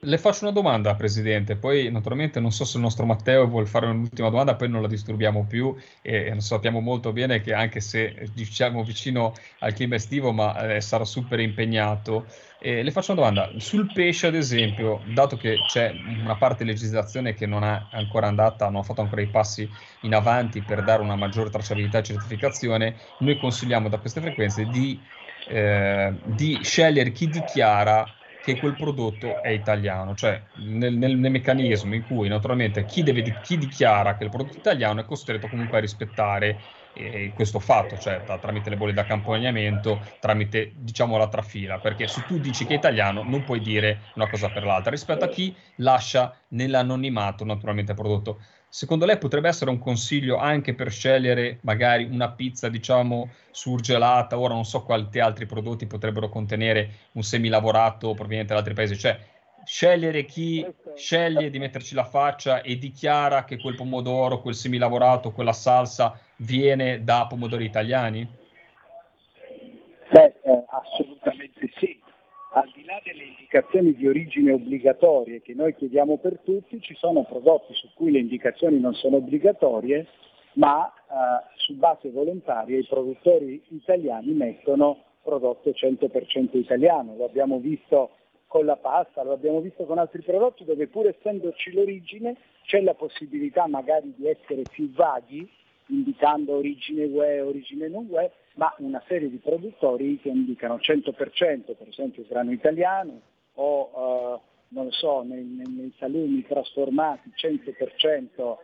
Le faccio una domanda, Presidente, poi naturalmente non so se il nostro Matteo vuole fare un'ultima domanda, poi non la disturbiamo più e sappiamo molto bene che anche se diciamo vicino al clima estivo, ma eh, sarà super impegnato. E le faccio una domanda, sul pesce ad esempio, dato che c'è una parte legislazione che non è ancora andata, non ha fatto ancora i passi in avanti per dare una maggiore tracciabilità e certificazione, noi consigliamo da queste frequenze di, eh, di scegliere chi dichiara che quel prodotto è italiano, cioè nel, nel, nel meccanismo in cui naturalmente chi, deve, chi, dichiara che il prodotto è italiano è costretto comunque a rispettare eh, questo fatto, cioè tra, tramite le bolle d'accompagnamento, tramite diciamo la trafila, perché se tu dici che è italiano non puoi dire una cosa per l'altra. Rispetto a chi lascia nell'anonimato naturalmente il prodotto. Secondo lei potrebbe essere un consiglio anche per scegliere magari una pizza, diciamo, surgelata? Ora non so quali altri prodotti potrebbero contenere un semilavorato proveniente da altri paesi, cioè scegliere chi sceglie di metterci la faccia e dichiara che quel pomodoro, quel semilavorato, quella salsa viene da pomodori italiani? Beh, eh, assolutamente. Al di là delle indicazioni di origine obbligatorie che noi chiediamo per tutti, ci sono prodotti su cui le indicazioni non sono obbligatorie, ma eh, su base volontaria i produttori italiani mettono prodotto 100% italiano. Lo abbiamo visto con la pasta, lo abbiamo visto con altri prodotti dove pur essendoci l'origine c'è la possibilità magari di essere più vaghi indicando origine UE, origine non UE, ma una serie di produttori che indicano 100%, per esempio grano italiano o eh, non so, nei, nei, nei, salumi trasformati 100%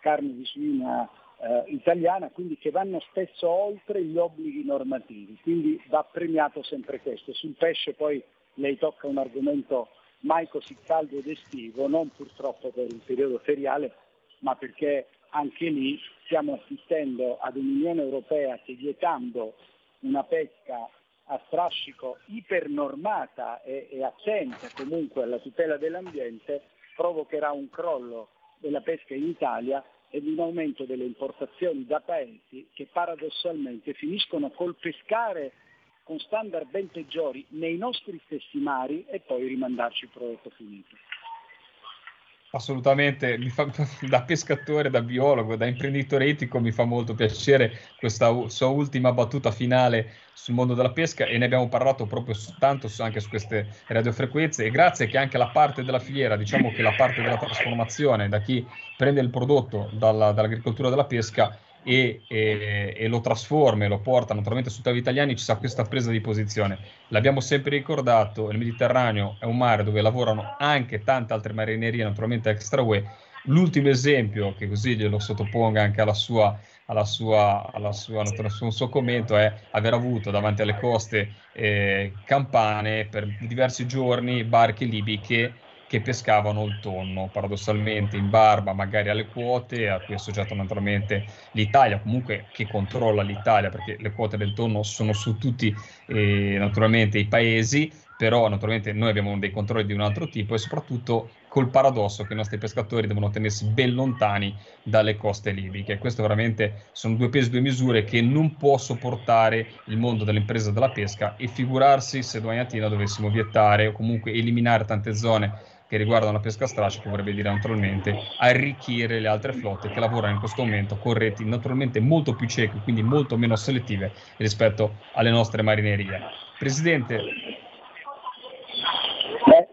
carne di suina eh, italiana, quindi che vanno spesso oltre gli obblighi normativi, quindi va premiato sempre questo. Sul pesce poi lei tocca un argomento mai così caldo ed estivo, non purtroppo per il periodo feriale, ma perché anche lì stiamo assistendo ad un'Unione Europea che vietando una pesca a strascico ipernormata e, e attenta comunque alla tutela dell'ambiente provocherà un crollo della pesca in Italia ed un aumento delle importazioni da paesi che paradossalmente finiscono col pescare con standard ben peggiori nei nostri stessi mari e poi rimandarci il prodotto finito. Assolutamente, fa, [laughs] da pescatore, da biologo, da imprenditore etico mi fa molto piacere questa sua ultima battuta finale sul mondo della pesca e ne abbiamo parlato proprio tanto anche su queste radiofrequenze. E grazie che anche la parte della filiera, diciamo che la parte della trasformazione, da chi prende il prodotto dalla, dall'agricoltura della pesca e, e, e, lo trasforma e lo porta naturalmente sui tavoli italiani, ci sta questa presa di posizione. L'abbiamo sempre ricordato, il Mediterraneo è un mare dove lavorano anche tante altre marinerie, naturalmente extra UE. L'ultimo esempio, che così glielo sottoponga anche alla sua, alla sua, alla sua, al suo commento, è aver avuto davanti alle coste eh, campane per diversi giorni barche libiche che pescavano il tonno, paradossalmente in barba magari alle quote a cui è associato naturalmente l'Italia, comunque che controlla l'Italia perché le quote del tonno sono su tutti eh, naturalmente i paesi, però naturalmente noi abbiamo dei controlli di un altro tipo e soprattutto col paradosso che i nostri pescatori devono tenersi ben lontani dalle coste libiche. Questo veramente sono due pesi e due misure che non può sopportare il mondo dell'impresa della pesca e figurarsi se domani mattina dovessimo vietare o comunque eliminare tante zone che riguardano la pesca strascica, vorrebbe dire naturalmente arricchire le altre flotte che lavorano in questo momento con reti naturalmente molto più cieche, quindi molto meno selettive rispetto alle nostre marinerie. Presidente. Beh,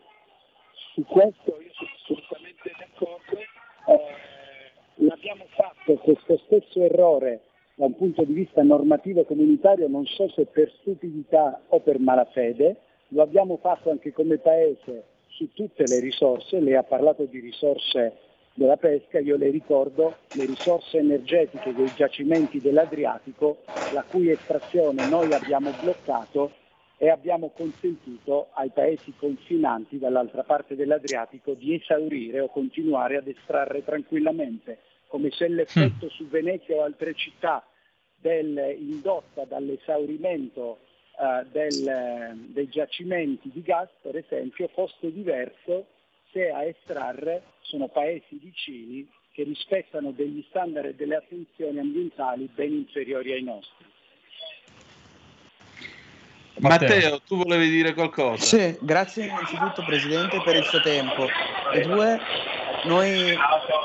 su questo io sono assolutamente d'accordo. Eh, l'abbiamo fatto questo stesso errore da un punto di vista normativo comunitario, non so se per stupidità o per malafede, lo abbiamo fatto anche come Paese su tutte le risorse, lei ha parlato di risorse della pesca, io le ricordo le risorse energetiche dei giacimenti dell'Adriatico, la cui estrazione noi abbiamo bloccato e abbiamo consentito ai paesi confinanti dall'altra parte dell'Adriatico di esaurire o continuare ad estrarre tranquillamente, come se l'effetto mm. su Venezia o altre città del, indotta dall'esaurimento eh, del, dei giacimenti di gas, per esempio, fosse diverso se a estrarre sono paesi vicini che rispettano degli standard e delle attenzioni ambientali ben inferiori ai nostri. Matteo, tu volevi dire qualcosa? Sì, grazie innanzitutto Presidente per il suo tempo. E due, noi,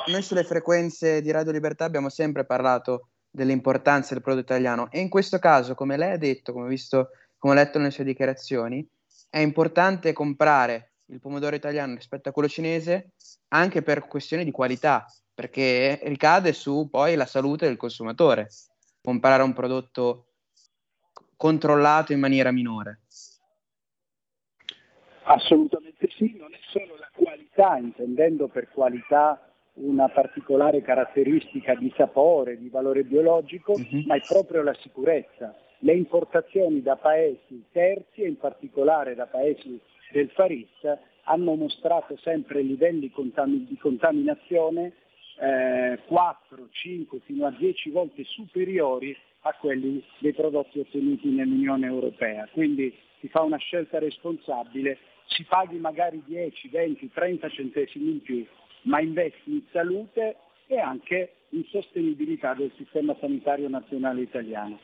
noi sulle frequenze di Radio Libertà abbiamo sempre parlato dell'importanza del prodotto italiano e in questo caso, come lei ha detto, come ho visto come ho letto nelle sue dichiarazioni, è importante comprare il pomodoro italiano rispetto a quello cinese anche per questioni di qualità, perché ricade su poi la salute del consumatore, comprare un prodotto controllato in maniera minore. Assolutamente sì, non è solo la qualità, intendendo per qualità una particolare caratteristica di sapore, di valore biologico, uh-huh. ma è proprio la sicurezza le importazioni da paesi terzi e in particolare da paesi del Faris hanno mostrato sempre livelli di contaminazione eh, 4, 5 fino a 10 volte superiori a quelli dei prodotti ottenuti nell'Unione Europea. Quindi si fa una scelta responsabile, si paghi magari 10, 20, 30 centesimi in più, ma investi in salute e anche in sostenibilità del sistema sanitario nazionale italiano.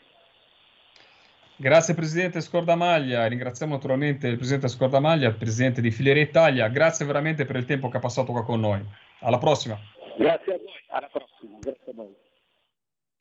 Grazie Presidente Scordamaglia, ringraziamo naturalmente il Presidente Scordamaglia, il Presidente di Filiere Italia, grazie veramente per il tempo che ha passato qua con noi. Alla prossima. Grazie a voi, alla prossima, grazie a voi.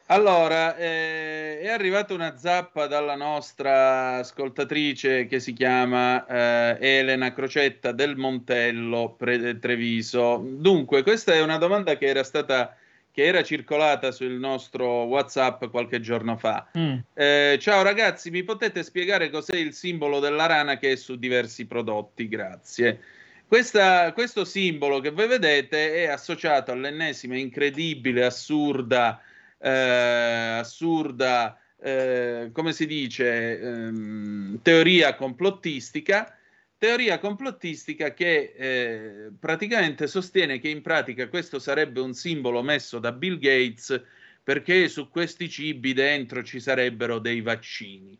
Allora, eh, è arrivata una zappa dalla nostra ascoltatrice che si chiama eh, Elena Crocetta del Montello Pre- Treviso. Dunque, questa è una domanda che era stata che era circolata sul nostro WhatsApp qualche giorno fa. Mm. Eh, ciao ragazzi, mi potete spiegare cos'è il simbolo della rana che è su diversi prodotti? Grazie. Questa, questo simbolo che voi vedete è associato all'ennesima incredibile, assurda, eh, assurda, eh, come si dice, ehm, teoria complottistica Teoria complottistica che eh, praticamente sostiene che in pratica questo sarebbe un simbolo messo da Bill Gates perché su questi cibi dentro ci sarebbero dei vaccini.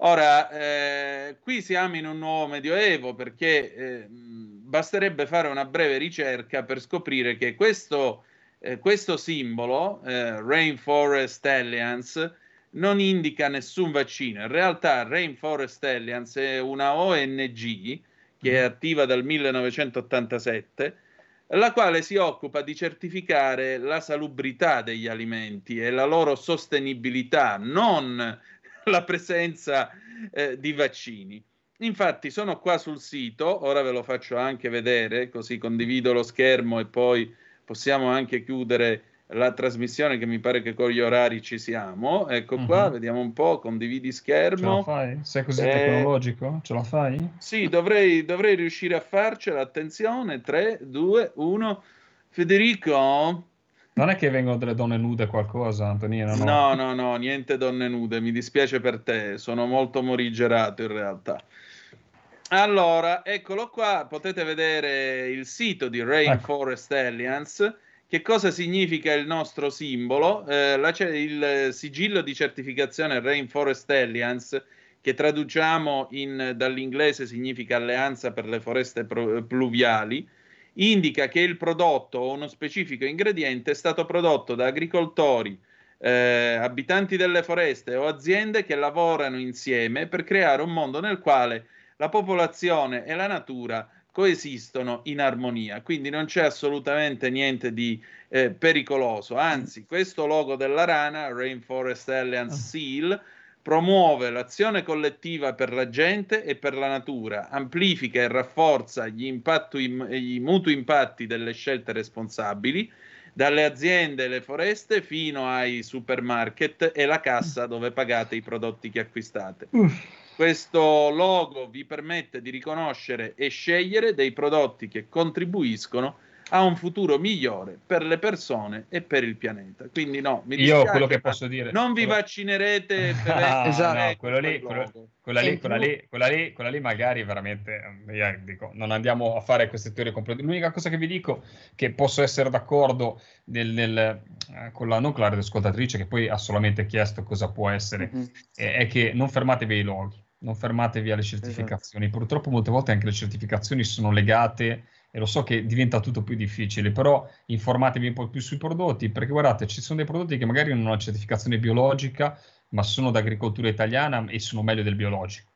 Ora, eh, qui siamo in un nuovo medioevo perché eh, basterebbe fare una breve ricerca per scoprire che questo, eh, questo simbolo, eh, Rainforest Alliance, non indica nessun vaccino. In realtà Rainforest Alliance è una ONG che è mm. attiva dal 1987, la quale si occupa di certificare la salubrità degli alimenti e la loro sostenibilità, non [laughs] la presenza eh, di vaccini. Infatti sono qua sul sito, ora ve lo faccio anche vedere, così condivido lo schermo e poi possiamo anche chiudere la trasmissione che mi pare che con gli orari ci siamo. Ecco uh-huh. qua, mhm. vediamo un po', condividi schermo. Ce la fai? Sei così eh... tecnologico? Ce la fai? Sì, dovrei, dovrei riuscire a farcela. Attenzione, 3, 2, 1. Federico? Non è che vengono delle donne nude qualcosa, Antonino? No? no, no, no, niente donne nude. Mi dispiace per te, sono molto morigerato in realtà. Allora, eccolo qua, potete vedere il sito di Rainforest ecco. Alliance che cosa significa il nostro simbolo? Eh, la, il sigillo di certificazione Rainforest Alliance, che traduciamo in, dall'inglese significa Alleanza per le foreste pro, pluviali, indica che il prodotto o uno specifico ingrediente è stato prodotto da agricoltori, eh, abitanti delle foreste o aziende che lavorano insieme per creare un mondo nel quale la popolazione e la natura coesistono in armonia, quindi non c'è assolutamente niente di eh, pericoloso, anzi questo logo della rana, Rainforest Alliance ah. Seal, promuove l'azione collettiva per la gente e per la natura, amplifica e rafforza gli, impattu, gli mutui impatti delle scelte responsabili, dalle aziende e le foreste fino ai supermarket e la cassa dove pagate i prodotti che acquistate. Questo logo vi permette di riconoscere e scegliere dei prodotti che contribuiscono a un futuro migliore per le persone e per il pianeta. Quindi no, mi dispiace, Io quello che posso dire non vi vaccinerete [laughs] per ah, esatto. no, quello lì, quello, quella, lì, quella, lì, quella, lì, quella lì magari veramente io dico, non andiamo a fare queste teorie complete. L'unica cosa che vi dico che posso essere d'accordo nel, nel, eh, con la non con la radioascoltatrice che poi ha solamente chiesto cosa può essere mm-hmm. è, è che non fermatevi ai loghi non fermatevi alle esatto. certificazioni. Esatto. Purtroppo molte volte anche le certificazioni sono legate e lo so che diventa tutto più difficile, però informatevi un po' più sui prodotti, perché guardate, ci sono dei prodotti che magari non hanno una certificazione biologica, ma sono d'agricoltura italiana e sono meglio del biologico.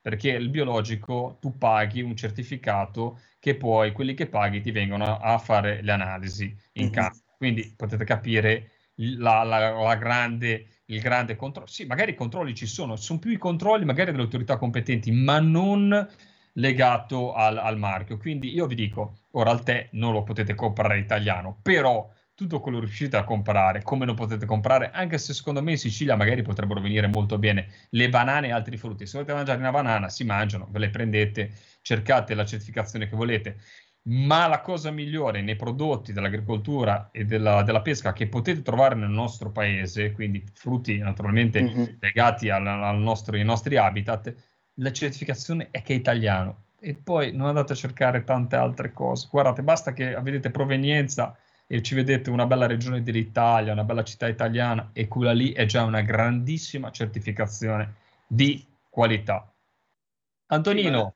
Perché il biologico tu paghi un certificato che poi quelli che paghi ti vengono a fare le analisi in mm-hmm. campo. Quindi potete capire la, la, la grande il grande controllo. Sì, magari i controlli ci sono, sono più i controlli magari delle autorità competenti, ma non legato al, al marchio. Quindi io vi dico, ora al tè non lo potete comprare italiano, però tutto quello che riuscite a comprare, come lo potete comprare, anche se secondo me in Sicilia magari potrebbero venire molto bene le banane e altri frutti. Se volete mangiare una banana, si mangiano, ve le prendete, cercate la certificazione che volete ma la cosa migliore nei prodotti dell'agricoltura e della, della, pesca che potete trovare nel nostro paese, quindi frutti naturalmente mm-hmm. legati al, al nostro, ai nostri habitat, la certificazione è che è italiano. E poi non andate a cercare tante altre cose. Guardate, basta che vedete provenienza e e ci vedete una bella regione dell'Italia, una bella città italiana e quella lì è già una grandissima certificazione di qualità. Antonino.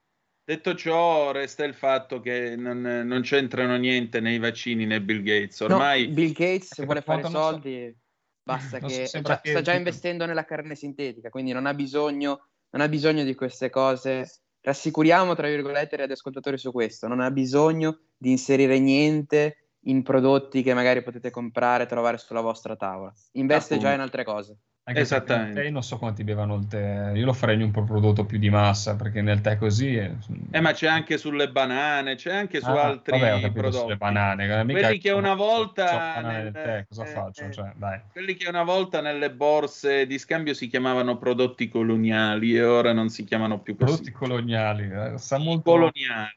Detto ciò, resta il fatto che non, non, c'entrano niente nei vaccini né Bill Gates. Ormai no, Bill Gates se vuole fare soldi so. basta che, so, già, che sta già investendo nella carne sintetica, quindi non ha bisogno, non ha bisogno di queste cose rassicuriamo, tra virgolette, gli ascoltatori su questo. Non ha bisogno di inserire niente in prodotti che magari potete comprare e trovare sulla vostra tavola. Investe Appunto. già in altre cose. Anche Esattamente. Tè non so quanti bevano il tè, io lo farei un prodotto più di massa perché nel tè così. È... Eh, ma c'è anche sulle banane, c'è anche su ah, altri vabbè, prodotti. Sulle banane, quelli che una volta. Nel... Tè, cosa eh, faccio? Eh, cioè, quelli che una volta nelle borse di scambio si chiamavano prodotti coloniali e ora non si chiamano più così. Prodotti coloniali, eh, sa molto. Coloniali.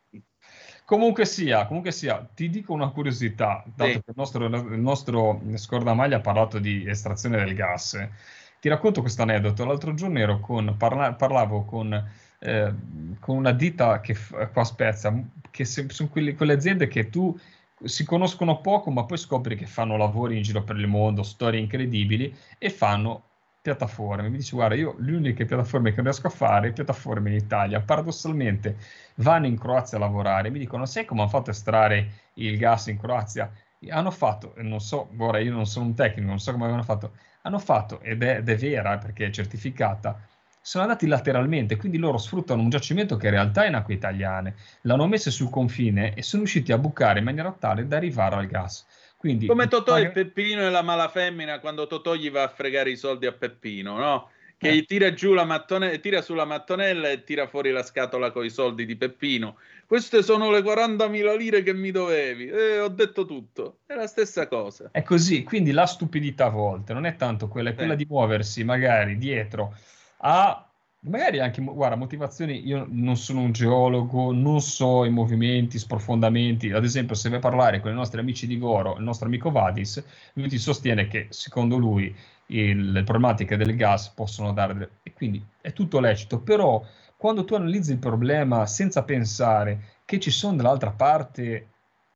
Comunque sia, comunque sia, ti dico una curiosità, dato sì. che il nostro, il nostro scordamaglia ha parlato di estrazione del gas. Ti racconto questo aneddoto. L'altro giorno con, parla, parlavo con, eh, con, una ditta che qua a Spezia, che se, sono quelle, quelle aziende che tu si conoscono poco, ma poi scopri che fanno lavori in giro per il mondo, storie incredibili e fanno piattaforme. Mi dice, guarda, io le uniche piattaforme che riesco a fare, piattaforme in Italia, paradossalmente vanno in Croazia a lavorare. Mi dicono, sai come hanno fatto a estrarre il gas in Croazia? Hanno fatto, non so, ora io non sono un tecnico, non so come avevano fatto, hanno fatto, ed è, ed è vera perché è certificata, sono andati lateralmente, quindi loro sfruttano un giacimento che in realtà è in acque italiane, l'hanno messo sul confine e sono riusciti a bucare in maniera tale da arrivare al gas. Quindi, Come Totò e Peppino e la malafemmina quando Totò gli va a fregare i soldi a Peppino, no? Che eh. tira giù la mattonella, tira sulla mattonella e tira fuori la scatola con i soldi di Peppino. Queste sono le 40.000 lire che mi dovevi. E ho detto tutto. È la stessa cosa. È così, quindi la stupidità a volte non è tanto quella, è quella di muoversi magari dietro a magari anche, guarda, motivazioni, io non sono un geologo, non so i movimenti, sprofondamenti, ad esempio se vai a parlare con i nostri amici di Goro, il nostro amico Vadis, lui ti sostiene che secondo lui il, le problematiche del gas possono dare, e quindi è tutto lecito, però quando tu analizzi il problema senza pensare che ci sono dall'altra parte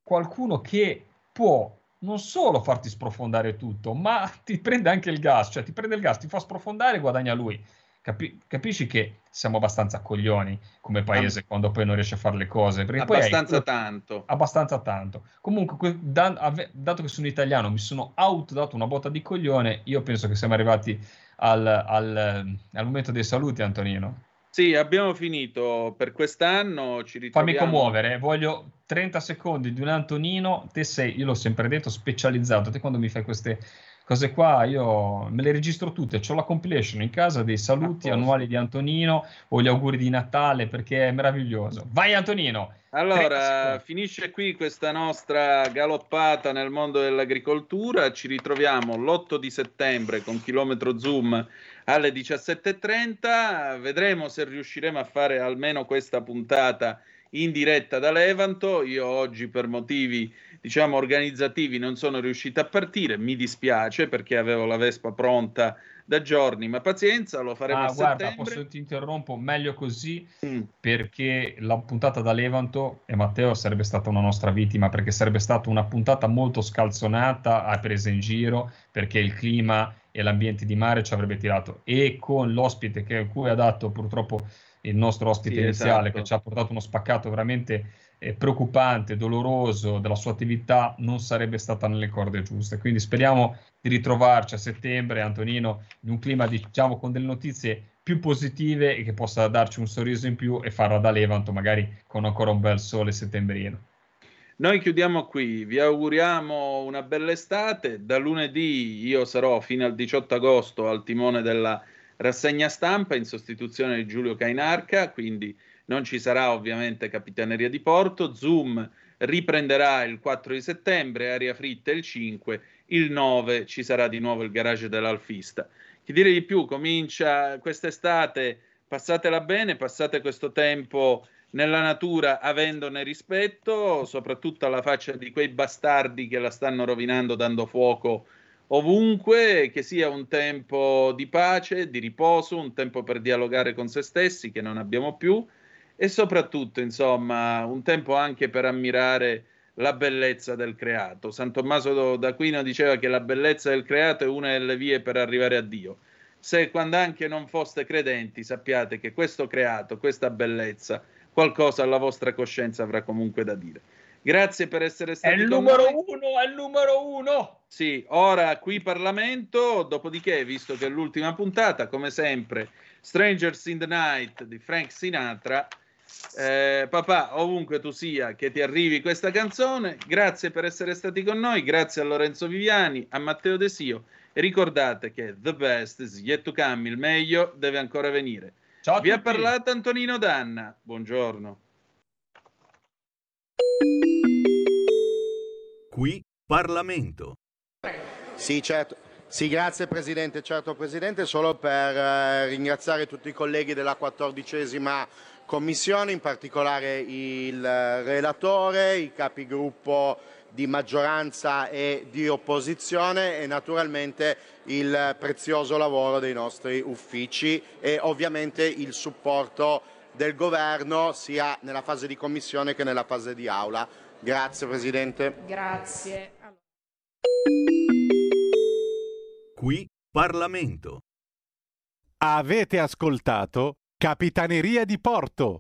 qualcuno che può non solo farti sprofondare tutto, ma [laughs] ti prende anche il gas, cioè ti prende il gas, ti fa sprofondare e guadagna lui. Capi- capisci che siamo abbastanza coglioni come paese Am- quando poi non riesce a fare le cose? abbastanza hai, tanto. Abbastanza tanto. Comunque, da, ave- dato che sono italiano, mi sono autodato una botta di coglione, io penso che siamo arrivati al, al, al momento dei saluti, Antonino. Sì, abbiamo finito per quest'anno. Ci ritroviamo... Fammi commuovere, voglio 30 secondi di un Antonino. Te sei, io l'ho sempre detto, specializzato. Te quando mi fai queste cose qua, io me le registro tutte. Ho la compilation in casa dei saluti annuali di Antonino o gli auguri di Natale perché è meraviglioso. Vai Antonino! Allora, finisce qui questa nostra galoppata nel mondo dell'agricoltura. Ci ritroviamo l'8 di settembre con chilometro zoom alle 17.30. Vedremo se riusciremo a fare almeno questa puntata in diretta da Levanto. Io oggi per motivi diciamo organizzativi non sono riuscito a partire, mi dispiace perché avevo la Vespa pronta da giorni, ma pazienza, lo faremo ah, a guarda, settembre. posso ti interrompo, meglio così mm. perché la puntata da Levanto e Matteo sarebbe stata una nostra vittima perché sarebbe stata una puntata molto scalzonata, a presa in giro perché il clima e l'ambiente di mare ci avrebbe tirato e con l'ospite che, cui ha dato purtroppo il nostro ospite sì, iniziale esatto. che ci ha portato uno spaccato veramente eh, preoccupante, doloroso della sua attività non sarebbe stata nelle corde giuste. Quindi speriamo di ritrovarci a settembre, Antonino, in un clima diciamo con delle notizie più positive e che possa darci un sorriso in più e farla da Levanto magari con ancora un bel sole settembrino. Noi chiudiamo qui, vi auguriamo una bella estate. Da lunedì io sarò fino al 18 agosto al timone della rassegna stampa in sostituzione di Giulio Cainarca, quindi non ci sarà ovviamente Capitaneria di Porto. Zoom riprenderà il 4 di settembre, aria fritta il 5, il 9 ci sarà di nuovo il garage dell'Alfista. Chi dire di più, comincia quest'estate, passatela bene, passate questo tempo nella natura avendone rispetto, soprattutto alla faccia di quei bastardi che la stanno rovinando dando fuoco ovunque, che sia un tempo di pace, di riposo, un tempo per dialogare con se stessi che non abbiamo più e soprattutto, insomma, un tempo anche per ammirare la bellezza del creato. San Tommaso d'Aquino diceva che la bellezza del creato è una delle vie per arrivare a Dio. Se quando anche non foste credenti, sappiate che questo creato, questa bellezza, qualcosa alla vostra coscienza avrà comunque da dire. Grazie per essere stati È il numero noi. uno, è il numero uno. Sì, ora qui Parlamento, dopodiché, visto che è l'ultima puntata, come sempre, Strangers in the Night di Frank Sinatra. Eh, papà, ovunque tu sia, che ti arrivi questa canzone. Grazie per essere stati con noi, grazie a Lorenzo Viviani, a Matteo Desio. E ricordate che the best is yet to come, il meglio deve ancora venire. Ciao Vi ha parlato Antonino Danna. Buongiorno. Qui Parlamento. Sì, certo. Sì, grazie Presidente. Certo Presidente, solo per eh, ringraziare tutti i colleghi della quattordicesima Commissione, in particolare il relatore, i capigruppo di maggioranza e di opposizione e naturalmente il prezioso lavoro dei nostri uffici e ovviamente il supporto del governo sia nella fase di commissione che nella fase di aula. Grazie Presidente. Grazie. Qui Parlamento. Avete ascoltato Capitaneria di Porto